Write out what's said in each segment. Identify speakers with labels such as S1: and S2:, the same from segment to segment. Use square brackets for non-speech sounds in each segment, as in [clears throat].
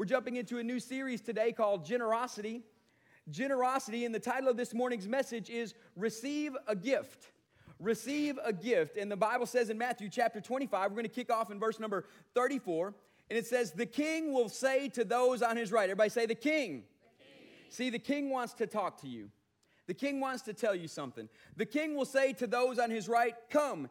S1: We're jumping into a new series today called Generosity. Generosity, and the title of this morning's message is Receive a Gift. Receive a gift. And the Bible says in Matthew chapter 25, we're going to kick off in verse number 34, and it says, The king will say to those on his right, everybody say, The king. The king. See, the king wants to talk to you. The king wants to tell you something. The king will say to those on his right, Come,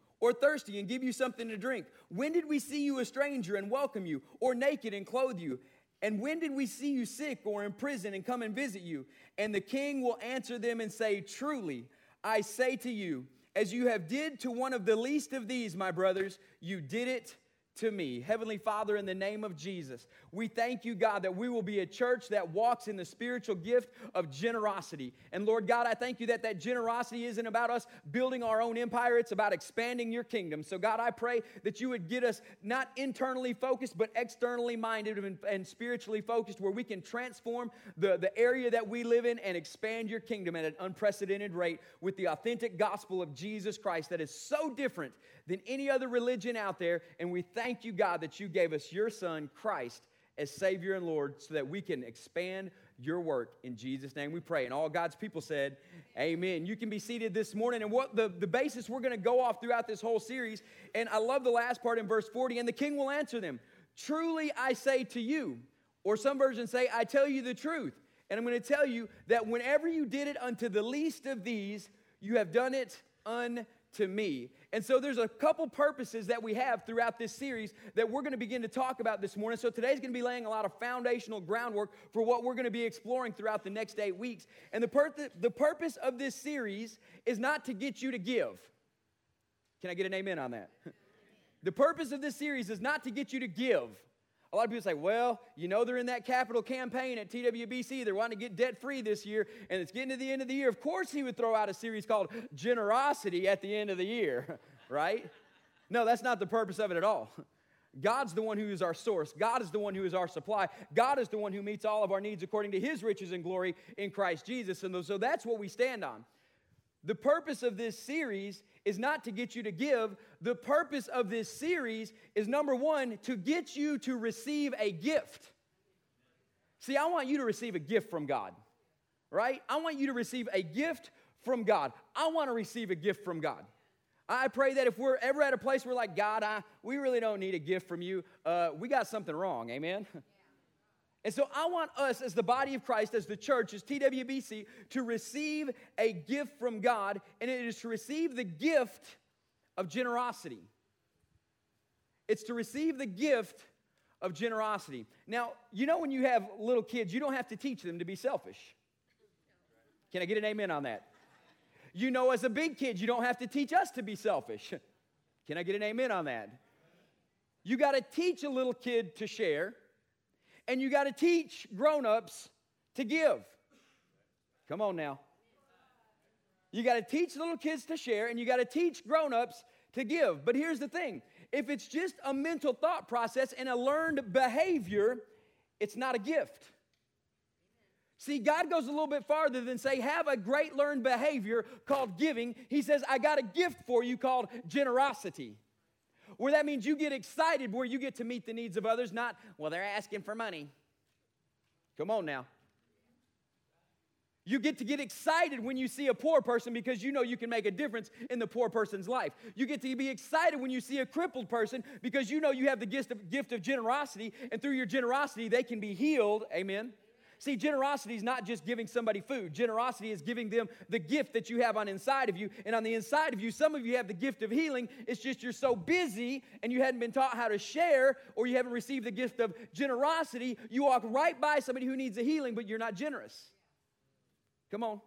S1: Or thirsty and give you something to drink? When did we see you a stranger and welcome you, or naked and clothe you? And when did we see you sick or in prison and come and visit you? And the king will answer them and say, Truly, I say to you, as you have did to one of the least of these, my brothers, you did it to me. Heavenly Father, in the name of Jesus, we thank you, God, that we will be a church that walks in the spiritual gift of generosity. And Lord God, I thank you that that generosity isn't about us building our own empire, it's about expanding your kingdom. So, God, I pray that you would get us not internally focused, but externally minded and, and spiritually focused, where we can transform the, the area that we live in and expand your kingdom at an unprecedented rate with the authentic gospel of Jesus Christ that is so different than any other religion out there. And we thank you, God, that you gave us your Son, Christ, as Savior and Lord so that we can expand your work in Jesus' name we pray. And all God's people said, Amen. You can be seated this morning. And what the, the basis we're going to go off throughout this whole series. And I love the last part in verse 40. And the king will answer them, Truly I say to you, or some versions say, I tell you the truth. And I'm going to tell you that whenever you did it unto the least of these, you have done it unto to me. And so there's a couple purposes that we have throughout this series that we're going to begin to talk about this morning. So today's going to be laying a lot of foundational groundwork for what we're going to be exploring throughout the next eight weeks. And the, pur- the purpose of this series is not to get you to give. Can I get an amen on that? [laughs] the purpose of this series is not to get you to give. A lot of people say, well, you know, they're in that capital campaign at TWBC. They're wanting to get debt free this year, and it's getting to the end of the year. Of course, he would throw out a series called Generosity at the end of the year, [laughs] right? No, that's not the purpose of it at all. God's the one who is our source. God is the one who is our supply. God is the one who meets all of our needs according to his riches and glory in Christ Jesus. And so that's what we stand on. The purpose of this series is not to get you to give. The purpose of this series is number one, to get you to receive a gift. See, I want you to receive a gift from God, right? I want you to receive a gift from God. I want to receive a gift from God. I pray that if we're ever at a place where, like, God, I, we really don't need a gift from you, uh, we got something wrong. Amen? [laughs] And so I want us as the body of Christ, as the church, as TWBC, to receive a gift from God, and it is to receive the gift of generosity. It's to receive the gift of generosity. Now, you know, when you have little kids, you don't have to teach them to be selfish. Can I get an amen on that? You know, as a big kid, you don't have to teach us to be selfish. [laughs] Can I get an amen on that? You got to teach a little kid to share and you got to teach grown-ups to give. Come on now. You got to teach little kids to share and you got to teach grown-ups to give. But here's the thing. If it's just a mental thought process and a learned behavior, it's not a gift. See, God goes a little bit farther than say, have a great learned behavior called giving. He says, I got a gift for you called generosity where that means you get excited where you get to meet the needs of others, not, well, they're asking for money. Come on now. You get to get excited when you see a poor person because you know you can make a difference in the poor person's life. You get to be excited when you see a crippled person because you know you have the gift of, gift of generosity, and through your generosity, they can be healed. Amen. See, generosity is not just giving somebody food. Generosity is giving them the gift that you have on inside of you. And on the inside of you, some of you have the gift of healing. It's just you're so busy and you hadn't been taught how to share or you haven't received the gift of generosity. You walk right by somebody who needs a healing, but you're not generous. Come on.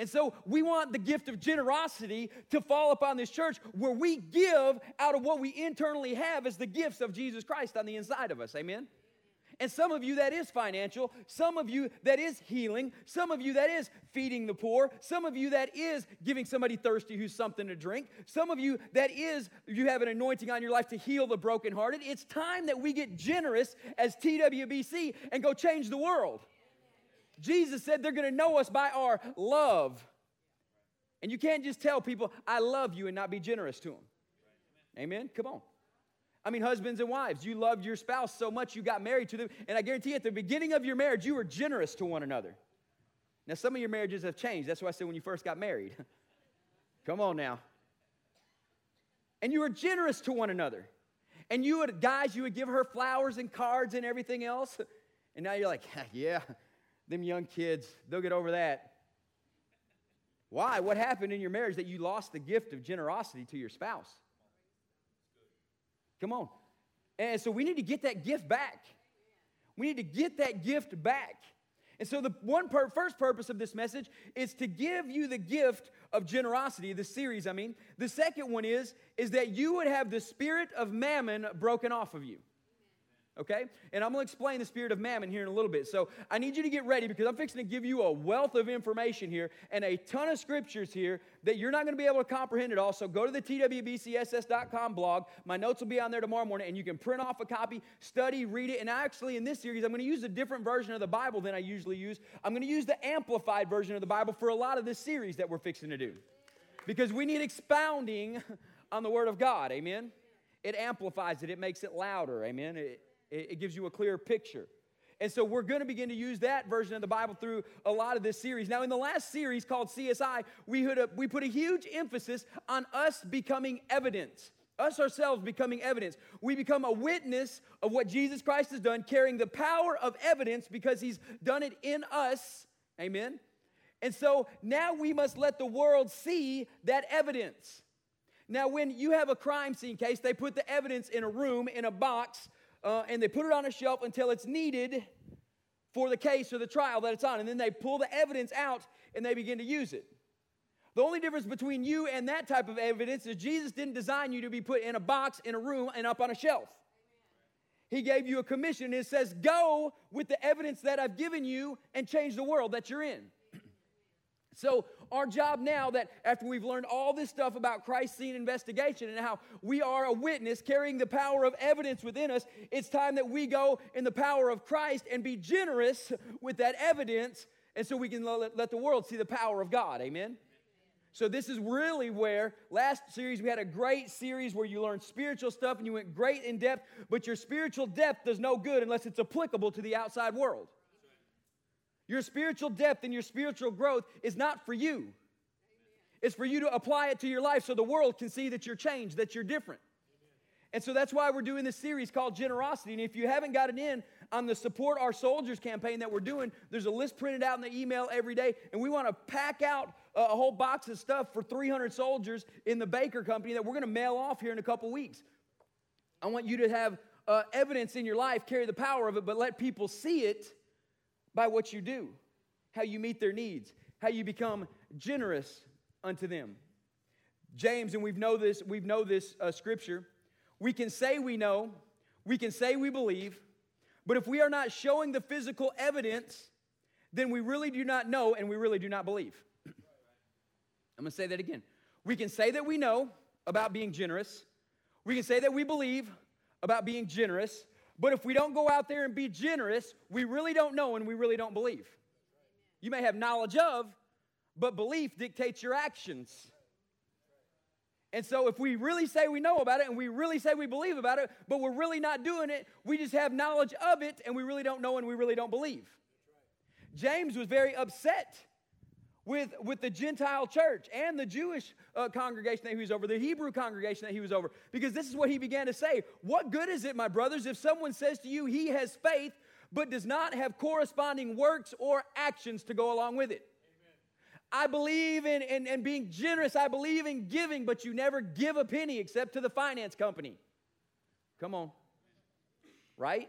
S1: And so we want the gift of generosity to fall upon this church where we give out of what we internally have as the gifts of Jesus Christ on the inside of us. Amen? And some of you that is financial, some of you that is healing, some of you that is feeding the poor, some of you that is giving somebody thirsty who's something to drink, some of you that is you have an anointing on your life to heal the brokenhearted. It's time that we get generous as TWBC and go change the world. Jesus said they're going to know us by our love. And you can't just tell people, I love you, and not be generous to them. Amen? Come on. I mean, husbands and wives, you loved your spouse so much you got married to them. And I guarantee you, at the beginning of your marriage, you were generous to one another. Now, some of your marriages have changed. That's why I said when you first got married. [laughs] Come on now. And you were generous to one another. And you would, guys, you would give her flowers and cards and everything else. [laughs] And now you're like, [laughs] yeah, them young kids, they'll get over that. Why? What happened in your marriage that you lost the gift of generosity to your spouse? Come on. And so we need to get that gift back. We need to get that gift back. And so the one per- first purpose of this message is to give you the gift of generosity, the series, I mean. The second one is is that you would have the spirit of mammon broken off of you okay? And I'm gonna explain the spirit of mammon here in a little bit. So I need you to get ready because I'm fixing to give you a wealth of information here and a ton of scriptures here that you're not gonna be able to comprehend it all. So go to the twbcss.com blog. My notes will be on there tomorrow morning and you can print off a copy, study, read it. And actually, in this series, I'm gonna use a different version of the Bible than I usually use. I'm gonna use the amplified version of the Bible for a lot of this series that we're fixing to do because we need expounding [laughs] on the Word of God. Amen. It amplifies it, it makes it louder. Amen. It, it, gives you a clear picture. And so we're going to begin to use that version of the Bible through a lot of this series. Now, in the last series called CSI, we, a, we put a huge emphasis on us becoming evidence, us ourselves becoming evidence. We become a witness of what Jesus Christ has done, carrying the power of evidence because he's done it in us. Amen. And so now we must let the world see that evidence. Now, when you have a crime scene case, they put the evidence in a room, in a box, uh, and they put it on a shelf until it's needed for the case or the trial that it's on. And then they pull the evidence out and they begin to use it. The only difference between you and that type of evidence is Jesus didn't design you to be put in a box, in a room, and up on a shelf. He gave you a commission it says, Go with the evidence that I've given you and change the world that you're in. So, our job now that after we've learned all this stuff about Christ scene investigation and how we are a witness carrying the power of evidence within us, it's time that we go in the power of Christ and be generous with that evidence and so we can let, let the world see the power of God. Amen. So this is really where last series we had a great series where you learned spiritual stuff and you went great in depth, but your spiritual depth does no good unless it's applicable to the outside world. Your spiritual depth and your spiritual growth is not for you. It's for you to apply it to your life so the world can see that you're changed, that you're different. And so that's why we're doing this series called Generosity. And if you haven't gotten in on the Support Our Soldiers campaign that we're doing, there's a list printed out in the email every day. And we want to pack out a whole box of stuff for 300 soldiers in the Baker Company that we're going to mail off here in a couple weeks. I want you to have uh, evidence in your life, carry the power of it, but let people see it by what you do, how you meet their needs, how you become generous unto them. James, and we've know this, we've know this uh, scripture. We can say we know, we can say we believe, but if we are not showing the physical evidence, then we really do not know and we really do not believe. [clears throat] I'm gonna say that again. We can say that we know about being generous, we can say that we believe about being generous, but if we don't go out there and be generous, we really don't know and we really don't believe. You may have knowledge of, but belief dictates your actions. And so, if we really say we know about it and we really say we believe about it, but we're really not doing it, we just have knowledge of it and we really don't know and we really don't believe. James was very upset with, with the Gentile church and the Jewish uh, congregation that he was over, the Hebrew congregation that he was over, because this is what he began to say. What good is it, my brothers, if someone says to you he has faith, but does not have corresponding works or actions to go along with it? Amen. I believe in, in, in being generous. I believe in giving, but you never give a penny except to the finance company. Come on. Right?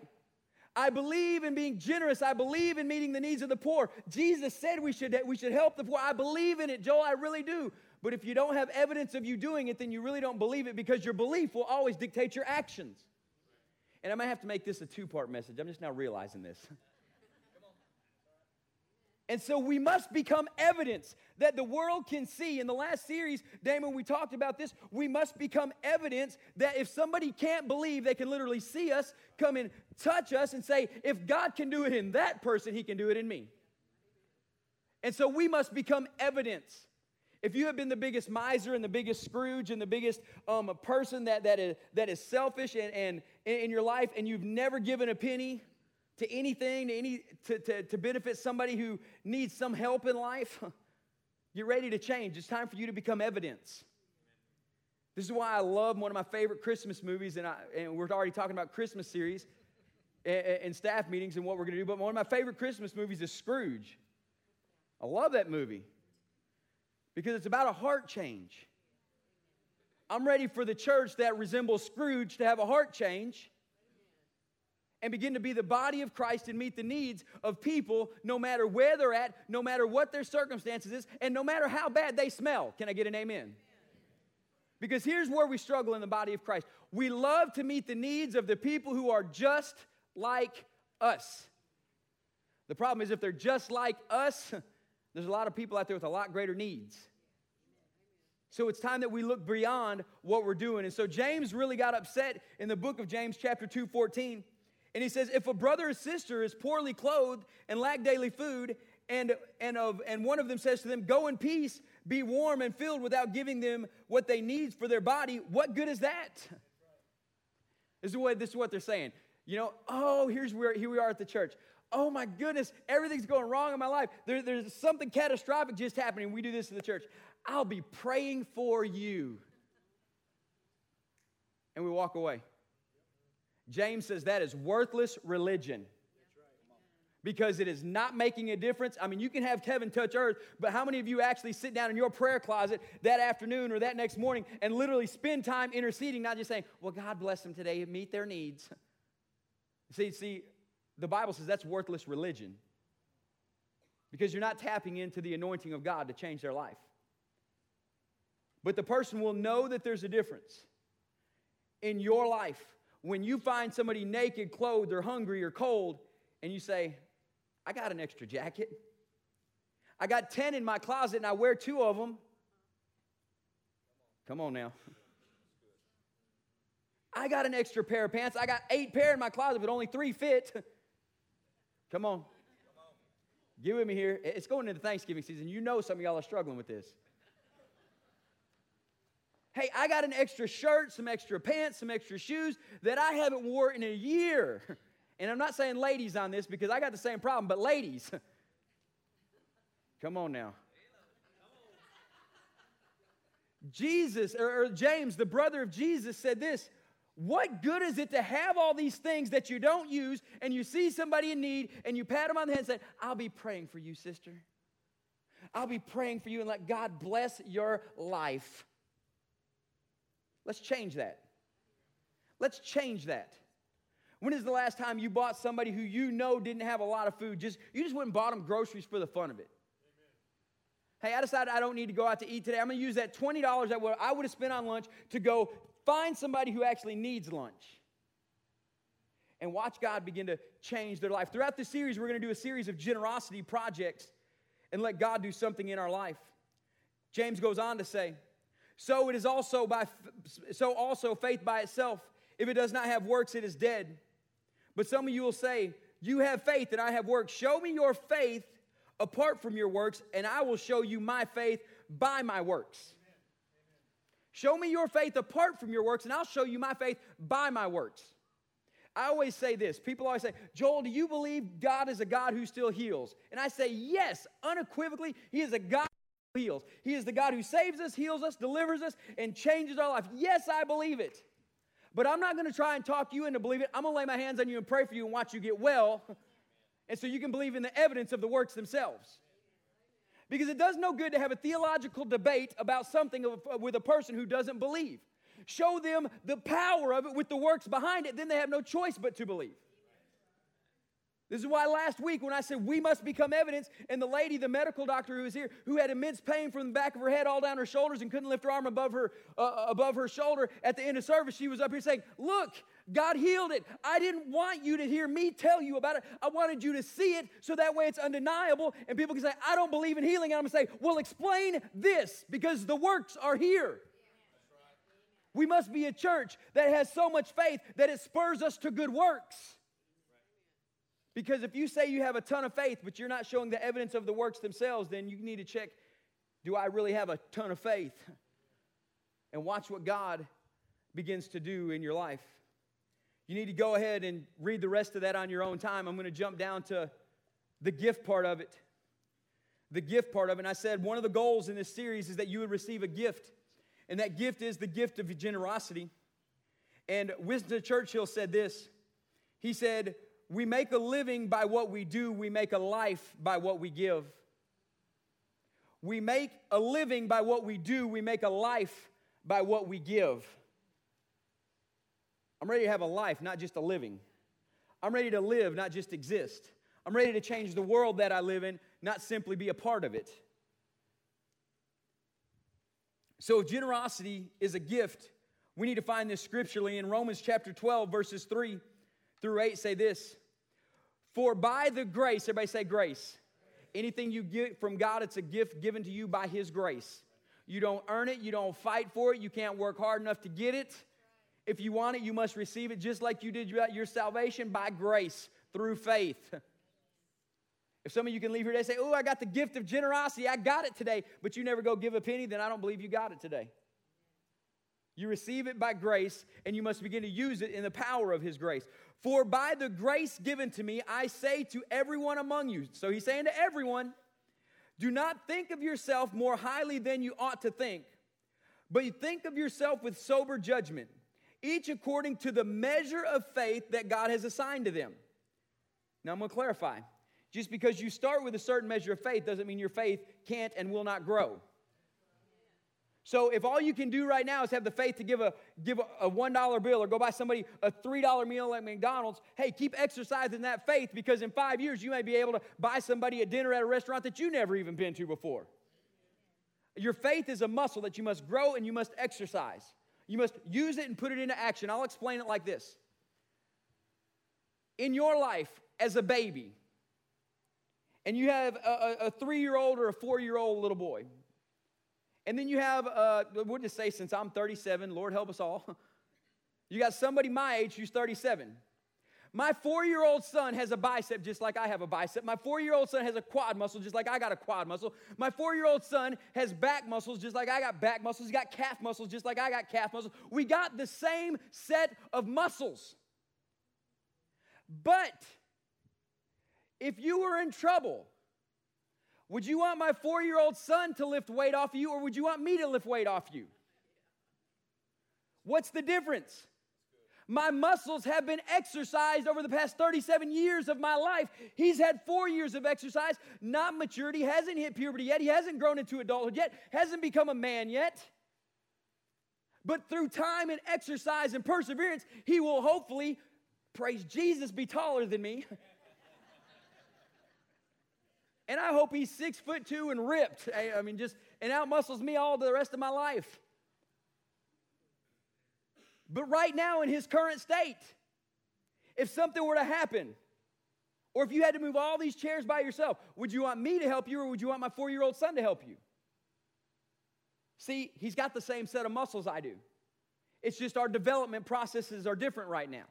S1: I believe in being generous. I believe in meeting the needs of the poor. Jesus said we should, we should help the poor. I believe in it, Joel. I really do. But if you don't have evidence of you doing it, then you really don't believe it because your belief will always dictate your actions. And I might have to make this a two part message. I'm just now realizing this. [laughs] And so we must become evidence that the world can see. In the last series, Damon, we talked about this. We must become evidence that if somebody can't believe, they can literally see us, come and touch us, and say, if God can do it in that person, he can do it in me. And so we must become evidence. If you have been the biggest miser and the biggest Scrooge and the biggest um, person that, that, is, that is selfish and, and in your life, and you've never given a penny, to anything, to, any, to, to, to benefit somebody who needs some help in life, [laughs] you're ready to change. It's time for you to become evidence. This is why I love one of my favorite Christmas movies, and, I, and we're already talking about Christmas series and, and staff meetings and what we're going to do. But one of my favorite Christmas movies is Scrooge. I love that movie because it's about a heart change. I'm ready for the church that resembles Scrooge to have a heart change and begin to be the body of Christ and meet the needs of people no matter where they're at, no matter what their circumstances is, and no matter how bad they smell. Can I get an amen? Because here's where we struggle in the body of Christ. We love to meet the needs of the people who are just like us. The problem is, if they're just like us, [laughs] there's a lot of people out there with a lot greater needs. So it's time that we look beyond what we're doing. And so James really got upset in the book of James, chapter 2, 14. And he says, if a brother or sister is poorly clothed and lack daily food, and, and, of, and one of them says to them, Go in peace, be warm and filled without giving them what they need for their body, what good is that? This is what, this is what they're saying. You know, oh, here's where here we are at the church. Oh my goodness, everything's going wrong in my life. There, there's something catastrophic just happening. We do this in the church. I'll be praying for you. And we walk away. James says that is worthless religion because it is not making a difference. I mean, you can have heaven touch earth, but how many of you actually sit down in your prayer closet that afternoon or that next morning and literally spend time interceding, not just saying, well, God bless them today, meet their needs? See, see, the Bible says that's worthless religion because you're not tapping into the anointing of God to change their life. But the person will know that there's a difference in your life when you find somebody naked, clothed, or hungry or cold, and you say, I got an extra jacket. I got 10 in my closet and I wear two of them. Come on now. I got an extra pair of pants. I got eight pair in my closet, but only three fit. [laughs] Come on. Get with me here. It's going into Thanksgiving season. You know some of y'all are struggling with this. Hey, I got an extra shirt, some extra pants, some extra shoes that I haven't worn in a year. [laughs] And I'm not saying ladies on this because I got the same problem, but ladies, [laughs] come on now. Jesus, or, or, James, the brother of Jesus, said this What good is it to have all these things that you don't use and you see somebody in need and you pat them on the head and say, I'll be praying for you, sister. I'll be praying for you and let God bless your life. Let's change that. Let's change that. When is the last time you bought somebody who you know didn't have a lot of food? Just you just went and bought them groceries for the fun of it. Amen. Hey, I decided I don't need to go out to eat today. I'm going to use that $20 that I would have spent on lunch to go find somebody who actually needs lunch. And watch God begin to change their life. Throughout this series, we're going to do a series of generosity projects and let God do something in our life. James goes on to say, so it is also by so also faith by itself. If it does not have works, it is dead. But some of you will say, You have faith and I have works. Show me your faith apart from your works, and I will show you my faith by my works. Show me your faith apart from your works, and I'll show you my faith by my works. I always say this. People always say, Joel, do you believe God is a God who still heals? And I say, yes, unequivocally, He is a God heals. He is the God who saves us, heals us, delivers us, and changes our life. Yes, I believe it. But I'm not going to try and talk you into believing it. I'm going to lay my hands on you and pray for you and watch you get well. [laughs] And so you can believe in the evidence of the works themselves. Because it does no good to have a theological debate about something uh, with a person who doesn't believe. Show them the power of it with the works behind it, then they have no choice but to believe. This is why last week when I said we must become evidence, and the lady, the medical doctor who was here, who had immense pain from the back of her head all down her shoulders and couldn't lift her arm above her uh, above her shoulder at the end of service, she was up here saying, "Look, God healed it. I didn't want you to hear me tell you about it. I wanted you to see it so that way it's undeniable, and people can say, I don't believe in healing." And I'm gonna say, "Well, explain this because the works are here." We must be a church that has so much faith that it spurs us to good works. Because if you say you have a ton of faith, but you're not showing the evidence of the works themselves, then you need to check do I really have a ton of faith? And watch what God begins to do in your life. You need to go ahead and read the rest of that on your own time. I'm going to jump down to the gift part of it. The gift part of it. And I said one of the goals in this series is that you would receive a gift. And that gift is the gift of generosity. And Winston Churchill said this He said, we make a living by what we do, we make a life by what we give. We make a living by what we do, we make a life by what we give. I'm ready to have a life, not just a living. I'm ready to live, not just exist. I'm ready to change the world that I live in, not simply be a part of it. So, if generosity is a gift, we need to find this scripturally in Romans chapter 12, verses 3 through 8 say this For by the grace, everybody say grace. Anything you get from God, it's a gift given to you by His grace. You don't earn it, you don't fight for it, you can't work hard enough to get it. If you want it, you must receive it just like you did your salvation by grace through faith. [laughs] If some of you can leave here today and say, Oh, I got the gift of generosity, I got it today, but you never go give a penny, then I don't believe you got it today. You receive it by grace, and you must begin to use it in the power of His grace. For by the grace given to me, I say to everyone among you. So he's saying to everyone, do not think of yourself more highly than you ought to think, but you think of yourself with sober judgment, each according to the measure of faith that God has assigned to them. Now I'm going to clarify. Just because you start with a certain measure of faith doesn't mean your faith can't and will not grow. So if all you can do right now is have the faith to give a give a, a $1 bill or go buy somebody a $3 meal at McDonald's, hey, keep exercising that faith because in 5 years you may be able to buy somebody a dinner at a restaurant that you never even been to before. Your faith is a muscle that you must grow and you must exercise. You must use it and put it into action. I'll explain it like this. In your life as a baby, and you have a, a three year old or a four year old little boy, and then you have, uh, just say, since I'm 37, Lord help us all, [laughs] you got somebody my age who's 37. My four year old son has a bicep just like I have a bicep. My four year old son has a quad muscle just like I got a quad muscle. My four year old son has back muscles just like I got back muscles. He's got calf muscles just like I got calf muscles. We got the same set of muscles. But if you were in trouble, would you want my four year old son to lift weight off you, or would you want me to lift weight off you? What's the difference? My muscles have been exercised over the past 37 years of my life. He's had four years of exercise, not maturity, hasn't hit puberty yet, he hasn't grown into adulthood yet, hasn't become a man yet. But through time and exercise and perseverance, he will hopefully, praise Jesus, be taller than me. [laughs] And I hope he's six foot two and ripped. [laughs] I mean, just, and outmuscles me all the rest of my life. But right now, in his current state, if something were to happen, or if you had to move all these chairs by yourself, would you want me to help you or would you want my four year old son to help you? See, he's got the same set of muscles I do. It's just our development processes are different right now.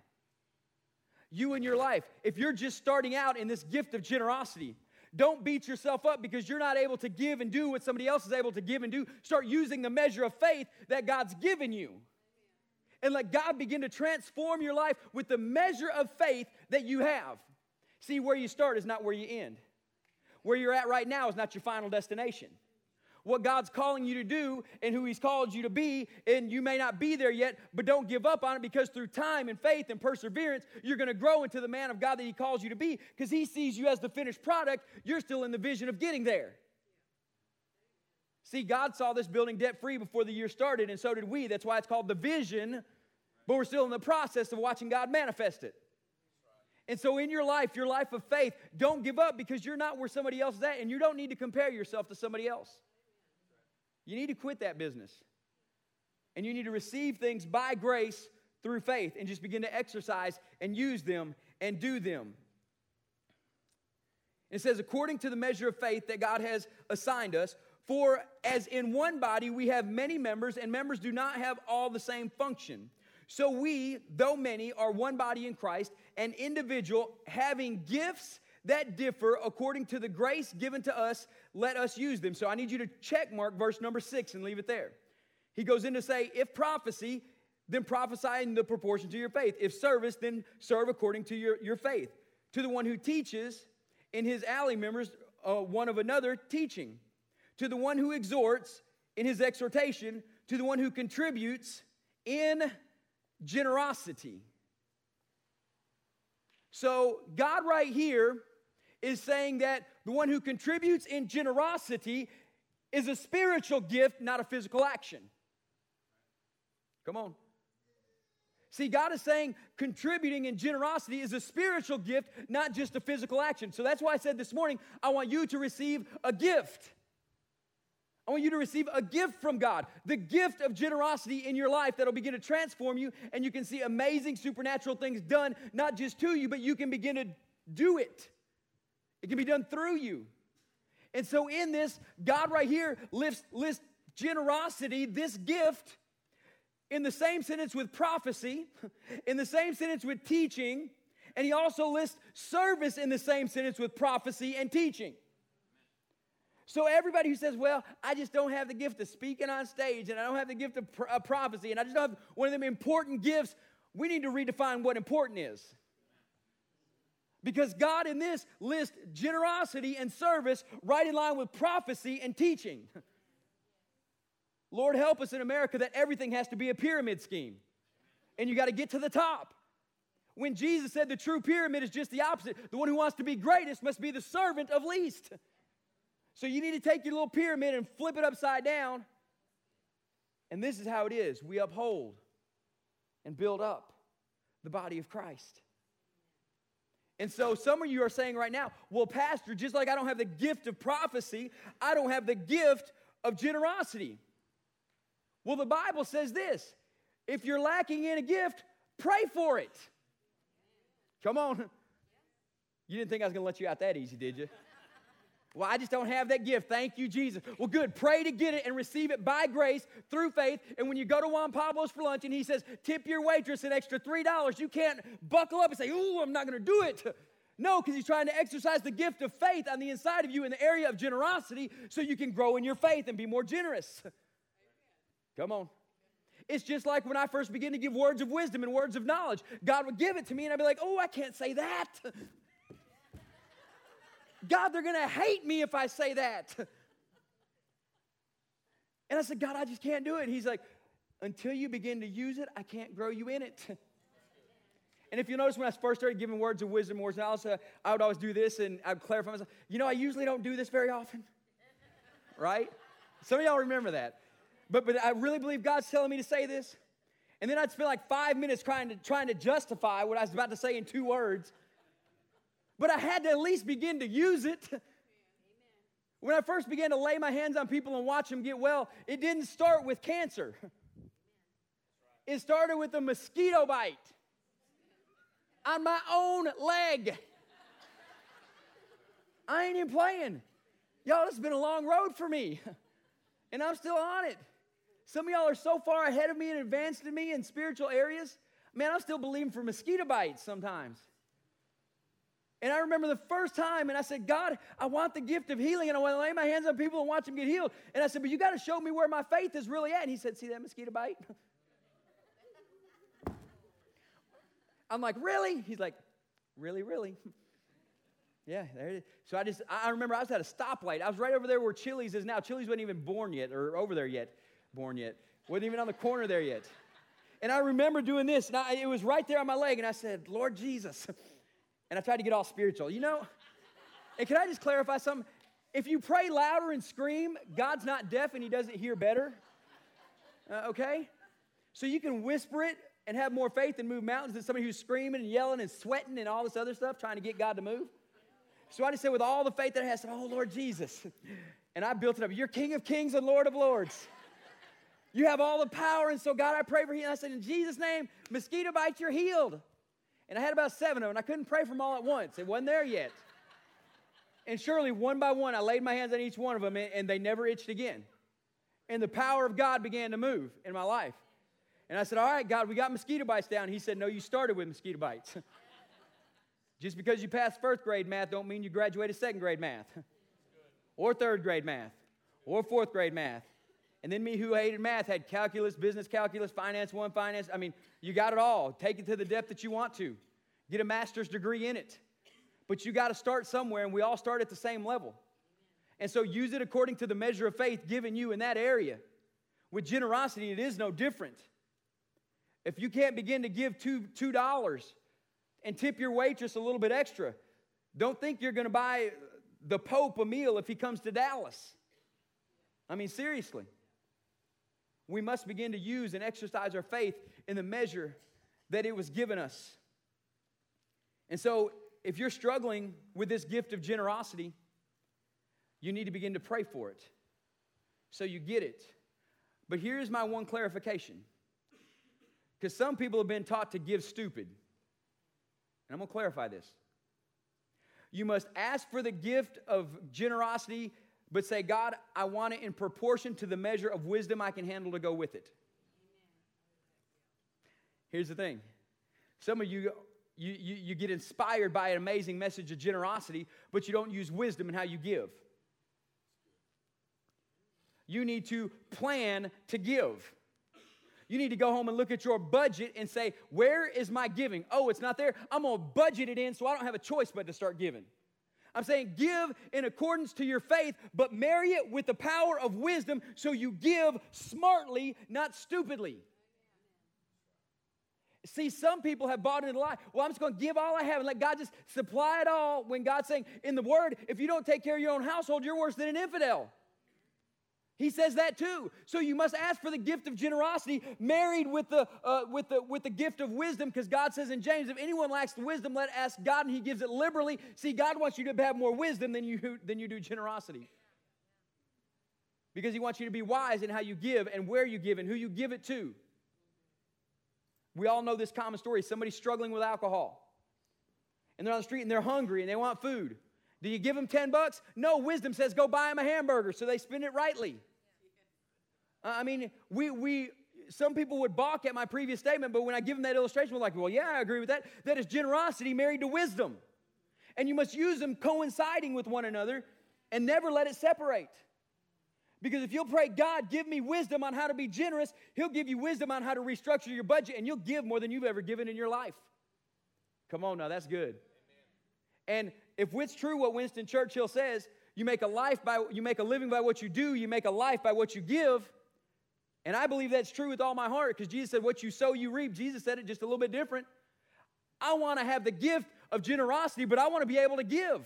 S1: You in your life, if you're just starting out in this gift of generosity, don't beat yourself up because you're not able to give and do what somebody else is able to give and do. Start using the measure of faith that God's given you. And let God begin to transform your life with the measure of faith that you have. See, where you start is not where you end. Where you're at right now is not your final destination what God's calling you to do and who He's called you to be. And you may not be there yet, but don't give up on it because through time and faith and perseverance, you're going to grow into the man of God that He calls you to be because He sees you as the finished product. You're still in the vision of getting there. See, God saw this building debt free before the year started, and so did we. That's why it's called the vision, but we're still in the process of watching God manifest it. And so, in your life, your life of faith, don't give up because you're not where somebody else is at, and you don't need to compare yourself to somebody else. You need to quit that business. And you need to receive things by grace through faith and just begin to exercise and use them and do them. It says, according to the measure of faith that God has assigned us, for as in one body we have many members, and members do not have all the same function. So we, though many, are one body in Christ, an individual having gifts that differ according to the grace given to us, let us use them. So I need you to check mark verse number six and leave it there. He goes in to say, if prophecy, then prophesy in the proportion to your faith. If service, then serve according to your, your faith. To the one who teaches, in his alley members, uh, one of another teaching. To the one who exhorts, in his exhortation. To the one who contributes, in generosity. So, God, right here, is saying that the one who contributes in generosity is a spiritual gift, not a physical action. Come on. See, God is saying contributing in generosity is a spiritual gift, not just a physical action. So that's why I said this morning, I want you to receive a gift. I want you to receive a gift from God, the gift of generosity in your life that'll begin to transform you, and you can see amazing supernatural things done, not just to you, but you can begin to do it. It can be done through you. And so, in this, God right here lists, lists generosity, this gift, in the same sentence with prophecy, [laughs] in the same sentence with teaching, and he also lists service in the same sentence with prophecy and teaching. So, everybody who says, Well, I just don't have the gift of speaking on stage, and I don't have the gift of uh, prophecy, and I just don't have one of them important gifts, we need to redefine what important is. Because God in this lists generosity and service right in line with prophecy and teaching. [laughs] Lord, help us in America that everything has to be a pyramid scheme. And you got to get to the top. When Jesus said the true pyramid is just the opposite, the one who wants to be greatest must be the servant of least. So you need to take your little pyramid and flip it upside down. And this is how it is we uphold and build up the body of Christ. And so some of you are saying right now, well, Pastor, just like I don't have the gift of prophecy, I don't have the gift of generosity. Well, the Bible says this if you're lacking in a gift, pray for it. Come on. You didn't think I was going to let you out that easy, did you? Well, I just don't have that gift. Thank you, Jesus. Well, good. Pray to get it and receive it by grace through faith. And when you go to Juan Pablo's for lunch and he says, tip your waitress an extra $3, you can't buckle up and say, Ooh, I'm not going to do it. [laughs] No, because he's trying to exercise the gift of faith on the inside of you in the area of generosity so you can grow in your faith and be more generous. [laughs] Come on. It's just like when I first began to give words of wisdom and words of knowledge. God would give it to me, and I'd be like, oh, I can't say that. [laughs] God, they're going to hate me if I say that. [laughs] And I said, God, I just can't do it. He's like, until you begin to use it, I can't grow you in it. [laughs] And if you notice, when I first started giving words of wisdom, words of knowledge, uh, I would always do this and I would clarify myself. You know, I usually don't do this very often, [laughs] right? Some of y'all remember that. But, but I really believe God's telling me to say this. And then I'd spend like five minutes trying to, trying to justify what I was about to say in two words. But I had to at least begin to use it. [laughs] When I first began to lay my hands on people and watch them get well, it didn't start with cancer. [laughs] It started with a mosquito bite on my own leg. I ain't even playing. Y'all, it's been a long road for me, [laughs] and I'm still on it. Some of y'all are so far ahead of me and advanced in me in spiritual areas. Man, I'm still believing for mosquito bites sometimes. And I remember the first time, and I said, God, I want the gift of healing, and I want to lay my hands on people and watch them get healed. And I said, But you got to show me where my faith is really at. And he said, See that mosquito bite? [laughs] I'm like, Really? He's like, Really, really? [laughs] Yeah, there it is. So I just, I remember I was at a stoplight. I was right over there where Chili's is now. Chili's wasn't even born yet, or over there yet born yet. Wasn't even on the corner there yet. And I remember doing this, and I, it was right there on my leg, and I said, Lord Jesus. [laughs] And I tried to get all spiritual. You know, and can I just clarify something? If you pray louder and scream, God's not deaf and He doesn't hear better. Uh, okay? So you can whisper it and have more faith and move mountains than somebody who's screaming and yelling and sweating and all this other stuff trying to get God to move? So I just said, with all the faith that I had, I said, Oh, Lord Jesus. And I built it up. You're King of Kings and Lord of Lords. You have all the power. And so, God, I pray for. And I said, In Jesus' name, mosquito bites, you're healed. And I had about seven of them. I couldn't pray for them all at once. It wasn't there yet. And surely, one by one, I laid my hands on each one of them, and they never itched again. And the power of God began to move in my life. And I said, All right, God, we got mosquito bites down. He said, No, you started with mosquito bites. [laughs] Just because you passed first grade math don't mean you graduated second grade math, [laughs] or third grade math, or fourth grade math. And then me, who hated math, had calculus, business calculus, finance one, finance. I mean, you got it all. Take it to the depth that you want to. Get a master's degree in it. But you got to start somewhere, and we all start at the same level. And so use it according to the measure of faith given you in that area. With generosity, it is no different. If you can't begin to give two, $2 and tip your waitress a little bit extra, don't think you're going to buy the Pope a meal if he comes to Dallas. I mean, seriously. We must begin to use and exercise our faith in the measure that it was given us. And so, if you're struggling with this gift of generosity, you need to begin to pray for it so you get it. But here's my one clarification because some people have been taught to give stupid. And I'm going to clarify this. You must ask for the gift of generosity, but say, God, I want it in proportion to the measure of wisdom I can handle to go with it. Here's the thing some of you, you, you, you get inspired by an amazing message of generosity, but you don't use wisdom in how you give. You need to plan to give. You need to go home and look at your budget and say, Where is my giving? Oh, it's not there. I'm going to budget it in so I don't have a choice but to start giving. I'm saying give in accordance to your faith, but marry it with the power of wisdom so you give smartly, not stupidly. See, some people have bought into lie. Well, I'm just going to give all I have and let God just supply it all. When God's saying in the Word, if you don't take care of your own household, you're worse than an infidel. He says that too. So you must ask for the gift of generosity, married with the, uh, with the, with the gift of wisdom, because God says in James, if anyone lacks the wisdom, let ask God, and He gives it liberally. See, God wants you to have more wisdom than you, than you do generosity. Because He wants you to be wise in how you give and where you give and who you give it to. We all know this common story somebody struggling with alcohol, and they're on the street and they're hungry and they want food. Do you give them 10 bucks? No, wisdom says go buy them a hamburger so they spend it rightly. I mean, we, we, some people would balk at my previous statement, but when I give them that illustration, we're like, well, yeah, I agree with that. That is generosity married to wisdom. And you must use them coinciding with one another and never let it separate. Because if you'll pray, God, give me wisdom on how to be generous, He'll give you wisdom on how to restructure your budget, and you'll give more than you've ever given in your life. Come on now, that's good. Amen. And if it's true what Winston Churchill says, you make a life by you make a living by what you do, you make a life by what you give. And I believe that's true with all my heart because Jesus said, What you sow, you reap. Jesus said it just a little bit different. I want to have the gift of generosity, but I want to be able to give.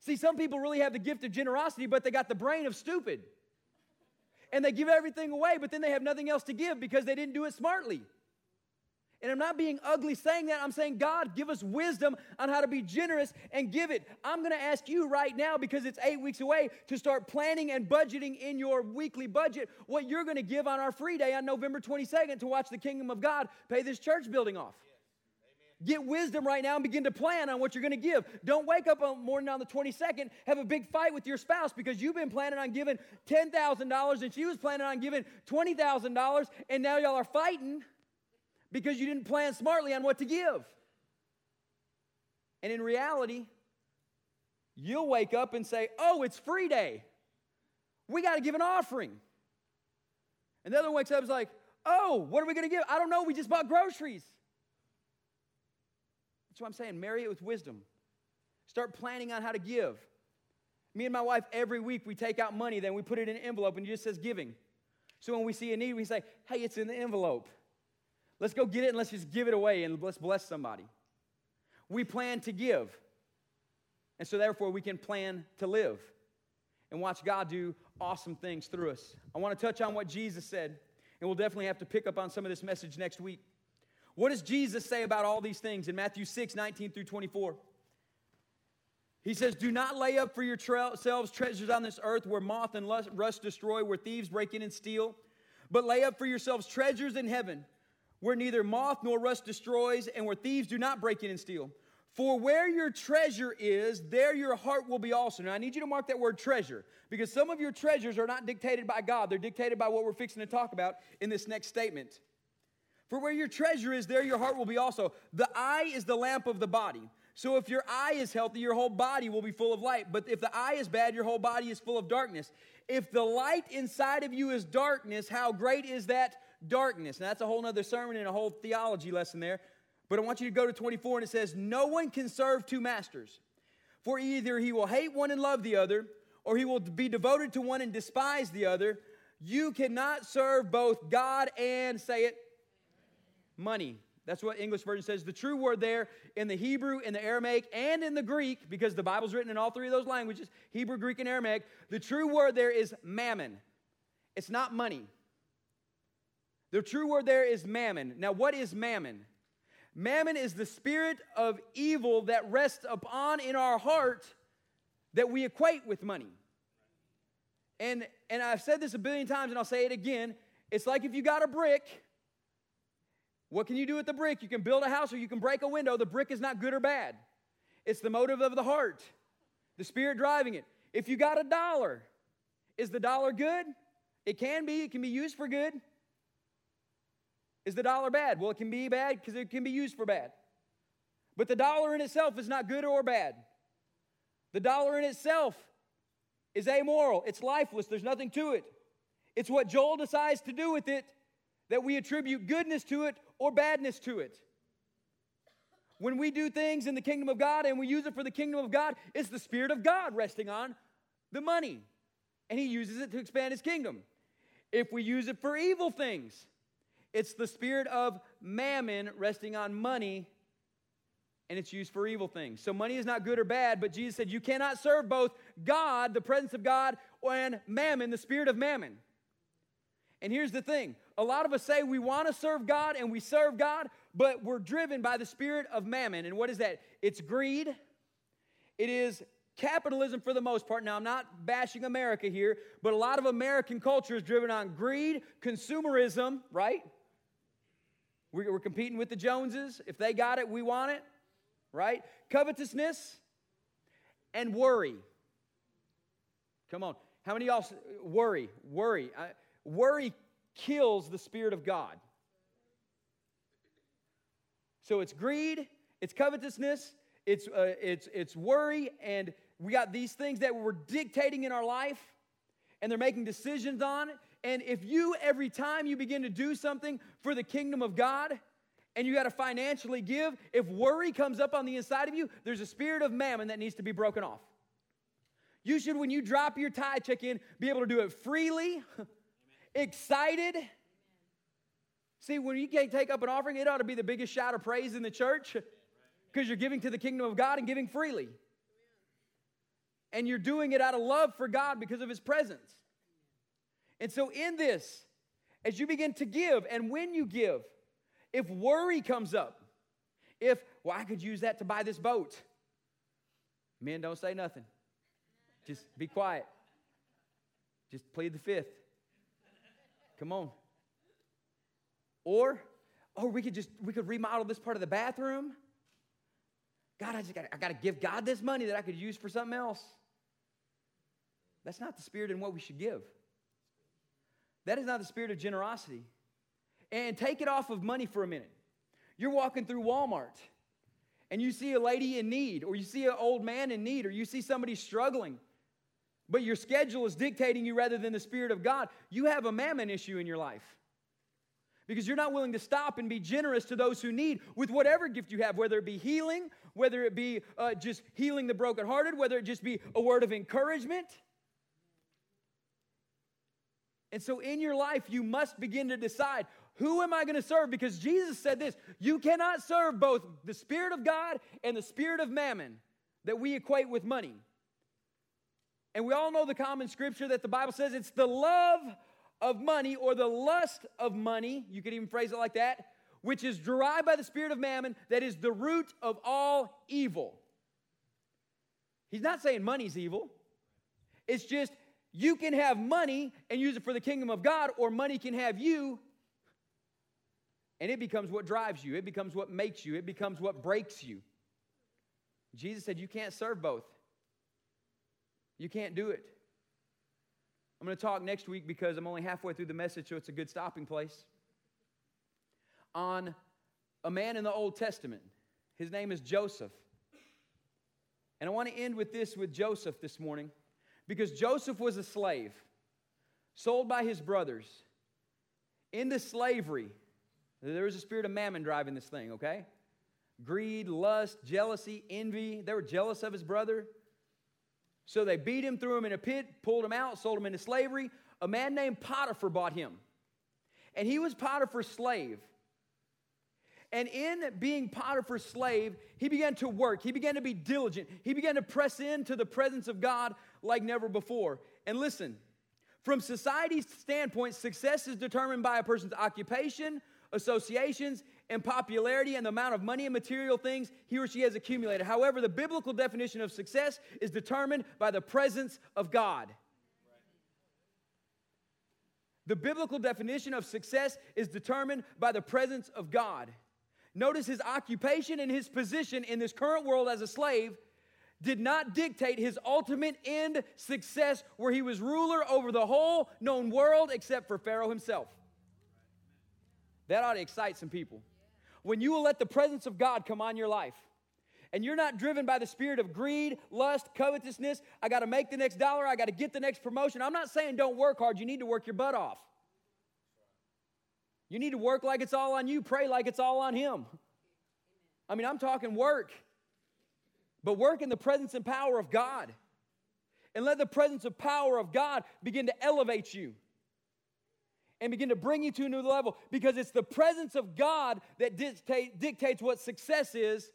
S1: See, some people really have the gift of generosity, but they got the brain of stupid. And they give everything away, but then they have nothing else to give because they didn't do it smartly. And I'm not being ugly saying that. I'm saying, God, give us wisdom on how to be generous and give it. I'm going to ask you right now, because it's eight weeks away, to start planning and budgeting in your weekly budget what you're going to give on our free day on November 22nd to watch the kingdom of God pay this church building off. Get wisdom right now and begin to plan on what you're going to give. Don't wake up on morning on the 22nd, have a big fight with your spouse because you've been planning on giving $10,000 and she was planning on giving $20,000 and now y'all are fighting because you didn't plan smartly on what to give. And in reality, you'll wake up and say, Oh, it's free day. We got to give an offering. And the other one wakes up and is like, Oh, what are we going to give? I don't know. We just bought groceries. That's what I'm saying. Marry it with wisdom. Start planning on how to give. Me and my wife, every week we take out money, then we put it in an envelope and it just says giving. So when we see a need, we say, Hey, it's in the envelope. Let's go get it and let's just give it away and let's bless somebody. We plan to give. And so, therefore, we can plan to live and watch God do awesome things through us. I want to touch on what Jesus said, and we'll definitely have to pick up on some of this message next week. What does Jesus say about all these things in Matthew 6, 19 through 24? He says, Do not lay up for yourselves treasures on this earth where moth and rust destroy, where thieves break in and steal, but lay up for yourselves treasures in heaven where neither moth nor rust destroys and where thieves do not break in and steal. For where your treasure is, there your heart will be also. Now, I need you to mark that word treasure because some of your treasures are not dictated by God, they're dictated by what we're fixing to talk about in this next statement. For where your treasure is, there your heart will be also. The eye is the lamp of the body. So if your eye is healthy, your whole body will be full of light. But if the eye is bad, your whole body is full of darkness. If the light inside of you is darkness, how great is that darkness? Now that's a whole other sermon and a whole theology lesson there. But I want you to go to 24 and it says, No one can serve two masters. For either he will hate one and love the other, or he will be devoted to one and despise the other. You cannot serve both God and, say it, money. That's what English version says. The true word there in the Hebrew, in the Aramaic, and in the Greek, because the Bible's written in all three of those languages Hebrew, Greek, and Aramaic the true word there is mammon. It's not money. The true word there is mammon. Now, what is mammon? Mammon is the spirit of evil that rests upon in our heart that we equate with money. And, and I've said this a billion times and I'll say it again. It's like if you got a brick, what can you do with the brick? You can build a house or you can break a window. The brick is not good or bad, it's the motive of the heart, the spirit driving it. If you got a dollar, is the dollar good? It can be, it can be used for good. Is the dollar bad? Well, it can be bad because it can be used for bad. But the dollar in itself is not good or bad. The dollar in itself is amoral, it's lifeless, there's nothing to it. It's what Joel decides to do with it that we attribute goodness to it or badness to it. When we do things in the kingdom of God and we use it for the kingdom of God, it's the Spirit of God resting on the money. And He uses it to expand His kingdom. If we use it for evil things, it's the spirit of mammon resting on money and it's used for evil things. So money is not good or bad, but Jesus said you cannot serve both God, the presence of God, and mammon, the spirit of mammon. And here's the thing a lot of us say we want to serve God and we serve God, but we're driven by the spirit of mammon. And what is that? It's greed, it is capitalism for the most part. Now, I'm not bashing America here, but a lot of American culture is driven on greed, consumerism, right? We're competing with the Joneses. If they got it, we want it, right? Covetousness and worry. Come on. How many y'all worry? Worry. Worry kills the Spirit of God. So it's greed, it's covetousness, it's, uh, it's, it's worry, and we got these things that we're dictating in our life, and they're making decisions on it. And if you, every time you begin to do something for the kingdom of God, and you got to financially give, if worry comes up on the inside of you, there's a spirit of mammon that needs to be broken off. You should, when you drop your tithe check in, be able to do it freely, [laughs] excited. See, when you can't take up an offering, it ought to be the biggest shout of praise in the church [laughs] because you're giving to the kingdom of God and giving freely. And you're doing it out of love for God because of His presence. And so, in this, as you begin to give, and when you give, if worry comes up, if, well, I could use that to buy this boat, men don't say nothing. Just be quiet. Just plead the fifth. Come on. Or, or we could just, we could remodel this part of the bathroom. God, I just got I got to give God this money that I could use for something else. That's not the spirit in what we should give. That is not the spirit of generosity. And take it off of money for a minute. You're walking through Walmart and you see a lady in need, or you see an old man in need, or you see somebody struggling, but your schedule is dictating you rather than the Spirit of God. You have a mammon issue in your life because you're not willing to stop and be generous to those who need with whatever gift you have, whether it be healing, whether it be uh, just healing the brokenhearted, whether it just be a word of encouragement. And so in your life, you must begin to decide who am I going to serve? Because Jesus said this you cannot serve both the Spirit of God and the Spirit of mammon that we equate with money. And we all know the common scripture that the Bible says it's the love of money or the lust of money, you could even phrase it like that, which is derived by the spirit of mammon, that is the root of all evil. He's not saying money's evil. It's just you can have money and use it for the kingdom of God, or money can have you and it becomes what drives you, it becomes what makes you, it becomes what breaks you. Jesus said, You can't serve both. You can't do it. I'm going to talk next week because I'm only halfway through the message, so it's a good stopping place. On a man in the Old Testament. His name is Joseph. And I want to end with this with Joseph this morning because Joseph was a slave, sold by his brothers into slavery there was a spirit of mammon driving this thing, okay? Greed, lust, jealousy, envy. They were jealous of his brother. So they beat him, threw him in a pit, pulled him out, sold him into slavery. A man named Potiphar bought him. And he was Potiphar's slave. And in being Potiphar's slave, he began to work. He began to be diligent. He began to press into the presence of God like never before. And listen, from society's standpoint, success is determined by a person's occupation, associations, and popularity and the amount of money and material things he or she has accumulated. However, the biblical definition of success is determined by the presence of God. The biblical definition of success is determined by the presence of God. Notice his occupation and his position in this current world as a slave did not dictate his ultimate end success, where he was ruler over the whole known world except for Pharaoh himself. That ought to excite some people. When you will let the presence of God come on your life, and you're not driven by the spirit of greed, lust, covetousness, I got to make the next dollar, I got to get the next promotion. I'm not saying don't work hard, you need to work your butt off. You need to work like it's all on you, pray like it's all on Him. I mean, I'm talking work, but work in the presence and power of God. And let the presence of power of God begin to elevate you and begin to bring you to a new level because it's the presence of God that dictate, dictates what success is,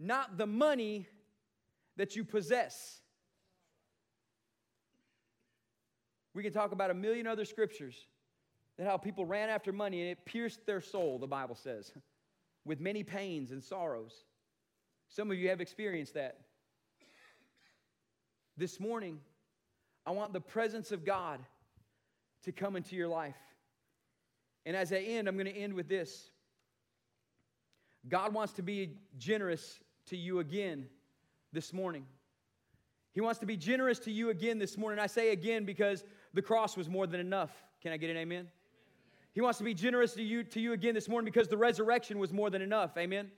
S1: not the money that you possess. We can talk about a million other scriptures that how people ran after money and it pierced their soul, the Bible says, [laughs] with many pains and sorrows. Some of you have experienced that. This morning, I want the presence of God to come into your life. And as I end, I'm going to end with this God wants to be generous to you again this morning. He wants to be generous to you again this morning. I say again because the cross was more than enough. Can I get an amen? amen. He wants to be generous to you, to you again this morning because the resurrection was more than enough. Amen.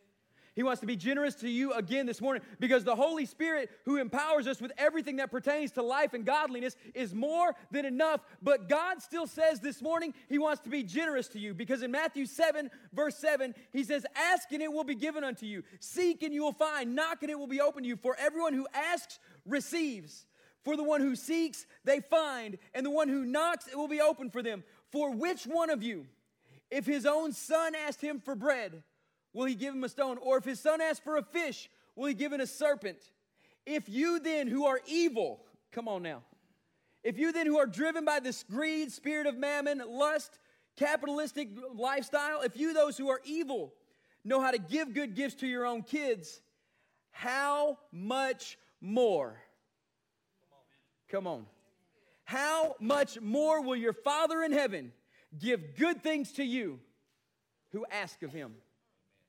S1: He wants to be generous to you again this morning because the Holy Spirit, who empowers us with everything that pertains to life and godliness, is more than enough. But God still says this morning He wants to be generous to you because in Matthew 7, verse 7, He says, Ask and it will be given unto you, seek and you will find, knock and it will be opened to you. For everyone who asks receives. For the one who seeks, they find, and the one who knocks, it will be open for them. For which one of you, if his own son asked him for bread, will he give him a stone? Or if his son asks for a fish, will he give him a serpent? If you then, who are evil, come on now, if you then, who are driven by this greed, spirit of mammon, lust, capitalistic lifestyle, if you, those who are evil, know how to give good gifts to your own kids, how much more? Come on. How much more will your Father in heaven give good things to you who ask of him?